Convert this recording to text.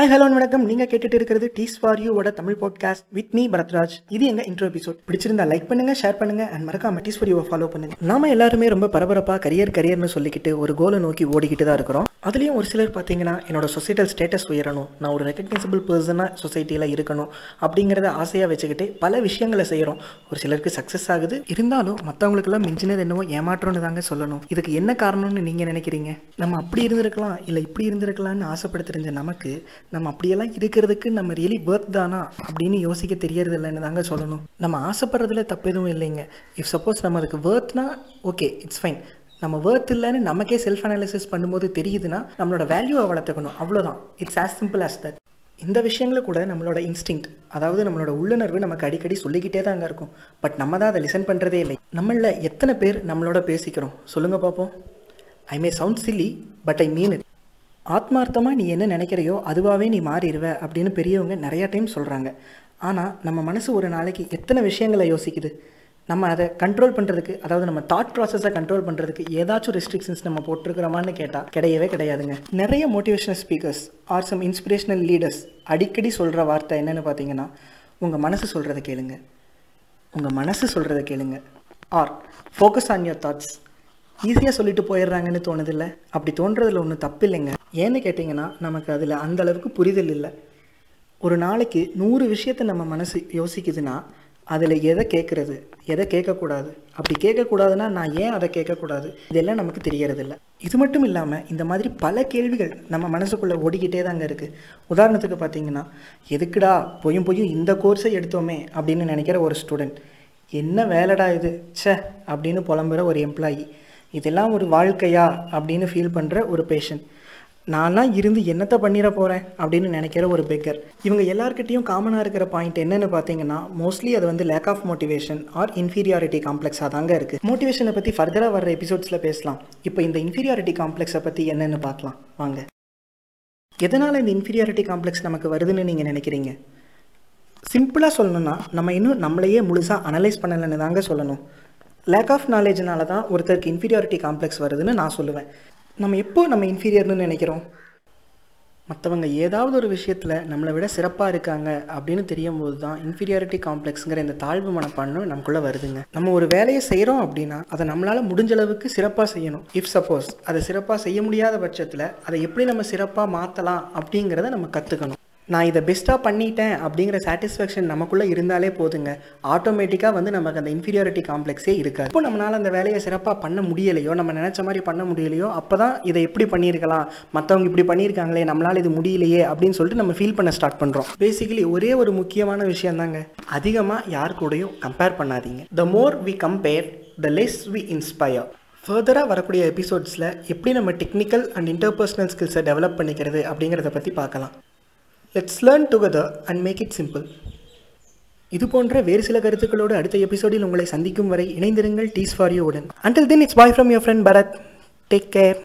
Hi hello வணக்கம். நீங்க கேட்டுட்டு இருக்கிறது tease for யூவோட Tamil podcast with me Bharathraj. இது எங்க இன்ட்ரோ எபிசோட் பிடிச்சிருந்தா லைக் பண்ணுங்க ஷேர் பண்ணுங்க அண்ட் மறக்காம டீஸ் ஃபார் யூவை ஃபாலோ பண்ணுங்க. நாம எல்லாருமே ரொம்ப பரபரப்பா கரியர் கரியர்னு சொல்லிக்கிட்டு ஒரு கோலை நோக்கி ஓடிக்கிட்டு தான் இருக்கிறோம். அதுலேயும் ஒரு சிலர் பார்த்தீங்கன்னா என்னோடய சொசைட்டல் ஸ்டேட்டஸ் உயரணும் நான் ஒரு ரெக்கக்னைசபிள் பர்சனாக சொசைட்டியில் இருக்கணும் அப்படிங்கிறத ஆசையாக வச்சுக்கிட்டு பல விஷயங்களை செய்கிறோம் ஒரு சிலருக்கு சக்ஸஸ் ஆகுது. இருந்தாலும் மற்றவங்களுக்கெல்லாம் மிஞ்சினது என்னவோ ஏமாற்றம்னு தாங்க சொல்லணும். இதுக்கு என்ன காரணம்னு நீங்கள் நினைக்கிறீங்க? நம்ம அப்படி இருந்திருக்கலாம் இல்லை இப்படி இருந்திருக்கலாம்னு ஆசைப்பட தெரிஞ்ச நமக்கு நம்ம அப்படியெல்லாம் இருக்கிறதுக்கு நம்ம ரியலி ஒர்த் தானா அப்படின்னு யோசிக்க தெரியறது இல்லைன்னு தாங்க சொல்லணும். நம்ம ஆசைப்படுறதுல தப்பு எதுவும் இல்லைங்க. இஃப் சப்போஸ் நம்ம அதுக்கு ஒர்த்னா ஓகே இட்ஸ் ஃபைன் நம்ம வேர்த் இல்லைன்னு நமக்கே செல்ஃப் அனாலிசிஸ் பண்ணும்போது தெரியுதுன்னா நம்மளோட வேல்யூவை வளர்த்துக்கணும். அவ்வளோதான் it's as simple as that இந்த விஷயங்களை கூட நம்மளோட இன்ஸ்டிங் அதாவது நம்மளோட உள்ளுணர்வு நமக்கு அடிக்கடி சொல்லிக்கிட்டே தாங்க இருக்கும். பட் நம்ம தான் அதை லிசன் பண்ணுறதே இல்லை. நம்மளில் எத்தனை பேர் நம்மளோட பேசிக்கிறோம்? சொல்லுங்கள் பார்ப்போம் I may sound silly but I mean it ஆத்மார்த்தமாக நீ என்ன நினைக்கிறையோ அதுவாகவே நீ மாறிடுவ அப்படின்னு பெரியவங்க நிறையா டைம் சொல்கிறாங்க ஆனால் நம்ம மனசு ஒரு நாளைக்கு எத்தனை விஷயங்களை யோசிக்குது? நம்ம அதை கண்ட்ரோல் பண்ணுறதுக்கு அதாவது நம்ம தாட் ப்ராசஸை கண்ட்ரோல் பண்ணுறதுக்கு ஏதாச்சும் ரெஸ்ட்ரிக்ஷன்ஸ் நம்ம போட்டிருக்கிறோமான்னு கேட்டால் கிடையவே கிடையாதுங்க. நிறைய motivational speakers or some inspirational leaders அடிக்கடி சொல்கிற வார்த்தை என்னென்னு பார்த்தீங்கன்னா உங்கள் மனசு சொல்கிறத கேளுங்க. உங்கள் மனசு சொல்கிறத கேளுங்க. Or focus on your thoughts ஈஸியாக சொல்லிட்டு போயிடுறாங்கன்னு தோணுதில்ல. அப்படி தோன்றதில் ஒன்றும் தப்பு இல்லைங்க ஏன்னு கேட்டிங்கன்னா நமக்கு அதில் அந்த அளவுக்கு புரிதல் இல்லை. ஒரு நாளைக்கு நூறு விஷயத்தை நம்ம மனசு யோசிக்குதுன்னா அதில் எதை கேட்குறது எதை கேட்கக்கூடாது அப்படி கேட்கக்கூடாதுன்னா நான் ஏன் அதை கேட்கக்கூடாது இதெல்லாம் நமக்கு தெரியறதில்ல. இது மட்டும் இல்லாமல் இந்த மாதிரி பல கேள்விகள் நம்ம மனசுக்குள்ளே ஓடிக்கிட்டே தாங்க இருக்குது உதாரணத்துக்கு பார்த்தீங்கன்னா எதுக்குடா பொய்யும் பொய்யும் இந்த கோர்ஸை எடுத்தோமே? அப்படின்னு நினைக்கிற ஒரு ஸ்டூடெண்ட் என்ன வேலைடா இது? ச்சே! அப்படின்னு புலம்புற ஒரு எம்ப்ளாயி இதெல்லாம் ஒரு வாழ்க்கையா? அப்படின்னு ஃபீல் பண்ணுற ஒரு பேஷண்ட் நான்லாம் இருந்து என்னத்தை பண்ணிட போகிறேன் அப்படின்னு நினைக்கிற ஒரு பெக்கர் இவங்க எல்லாருக்கிட்டையும் காமனாக இருக்கிற பாயிண்ட் என்னென்னு பார்த்தீங்கன்னா மோஸ்ட்லி அது வந்து lack of motivation or inferiority காம்ப்ளெக்ஸாக தாங்க இருக்குது மோட்டிவேஷனை பற்றி ஃபர்தராக வர்ற எபிசோட்ஸில் பேசலாம். இப்போ இந்த இன்ஃபீரியாரிட்டி காம்ப்ளெக்ஸை பற்றி என்னன்னு பார்க்கலாம். வாங்க. எதனால் இந்த இன்ஃபீரியாரிட்டி காம்ப்ளெக்ஸ் நமக்கு வருதுன்னு நீங்கள் நினைக்கிறீங்க? சிம்பிளாக சொல்லணும்னா நம்ம இன்னும் நம்மளையே முழுசாக அனலைஸ் பண்ணலைன்னு தாங்க சொல்லணும். லேக் ஆஃப் நாலேஜ்னால தான் ஒருத்தருக்கு இன்ஃபீரியாரிட்டி காம்ப்ளெக்ஸ் வருதுன்னு நான் சொல்லுவேன். நம்ம எப்போ நம்ம இன்ஃபீரியர்னு நினைக்கிறோம்? மற்றவங்க ஏதாவது ஒரு விஷயத்தில் நம்மளை விட சிறப்பாக இருக்காங்க அப்படின்னு தெரியும் போது தான் இன்ஃபீரியாரிட்டி காம்ப்ளெக்ஸுங்கிற இந்த தாழ்வு மனப்பான்மை நமக்குள்ளே வருதுங்க. நம்ம ஒரு வேலையை செய்கிறோம் அப்படின்னா அதை நம்மளால் முடிஞ்ச அளவுக்கு சிறப்பாக செய்யணும். இஃப் சப்போஸ் அதை சிறப்பாக செய்ய முடியாத பட்சத்தில் அதை எப்படி நம்ம சிறப்பாக மாற்றலாம் அப்படிங்கிறத நம்ம கற்றுக்கணும் நான் இதை பெஸ்ட்டாக பண்ணிட்டேன் அப்படிங்கிற சாட்டிஸ்ஃபேக்ஷன் நமக்குள்ளே இருந்தாலே போதுங்க. ஆட்டோமேட்டிக்காக வந்து நமக்கு அந்த இன்ஃபீரியாரிட்டி காம்ப்ளெக்ஸே இருக்காது. இப்போ நம்மளால் அந்த வேலையை சிறப்பாக பண்ண முடியலையோ நம்ம நினச்ச மாதிரி பண்ண முடியலையோ அப்போ தான் இதை எப்படி பண்ணியிருக்கலாம். மற்றவங்க இப்படி பண்ணியிருக்காங்களே நம்மளால் இது முடியலையே அப்படின்னு சொல்லிட்டு நம்ம ஃபீல் பண்ண ஸ்டார்ட் பண்ணுறோம் பேசிக்கலி ஒரே ஒரு முக்கியமான விஷயம் தாங்க. அதிகமாக யார் கூடயும் கம்பேர் பண்ணாதீங்க. The more we compare the less we inspire ஃபர்தராக வரக்கூடிய எபிசோட்ஸில் எப்படி நம்ம டெக்னிக்கல் அண்ட் இன்டர்பர்சனல் ஸ்கில்ஸை டெவலப் பண்ணிக்கிறது அப்படிங்கிறத பற்றி பார்க்கலாம். Let's learn together and make it simple இது போன்ற வேறு சில கருத்துக்களோடு அடுத்த எபிசோடில் உங்களை சந்திக்கும் வரை இணைந்திருங்கள் டீஸ் ஃபார் யூ உடன். Until then it's bye from your friend Bharath take care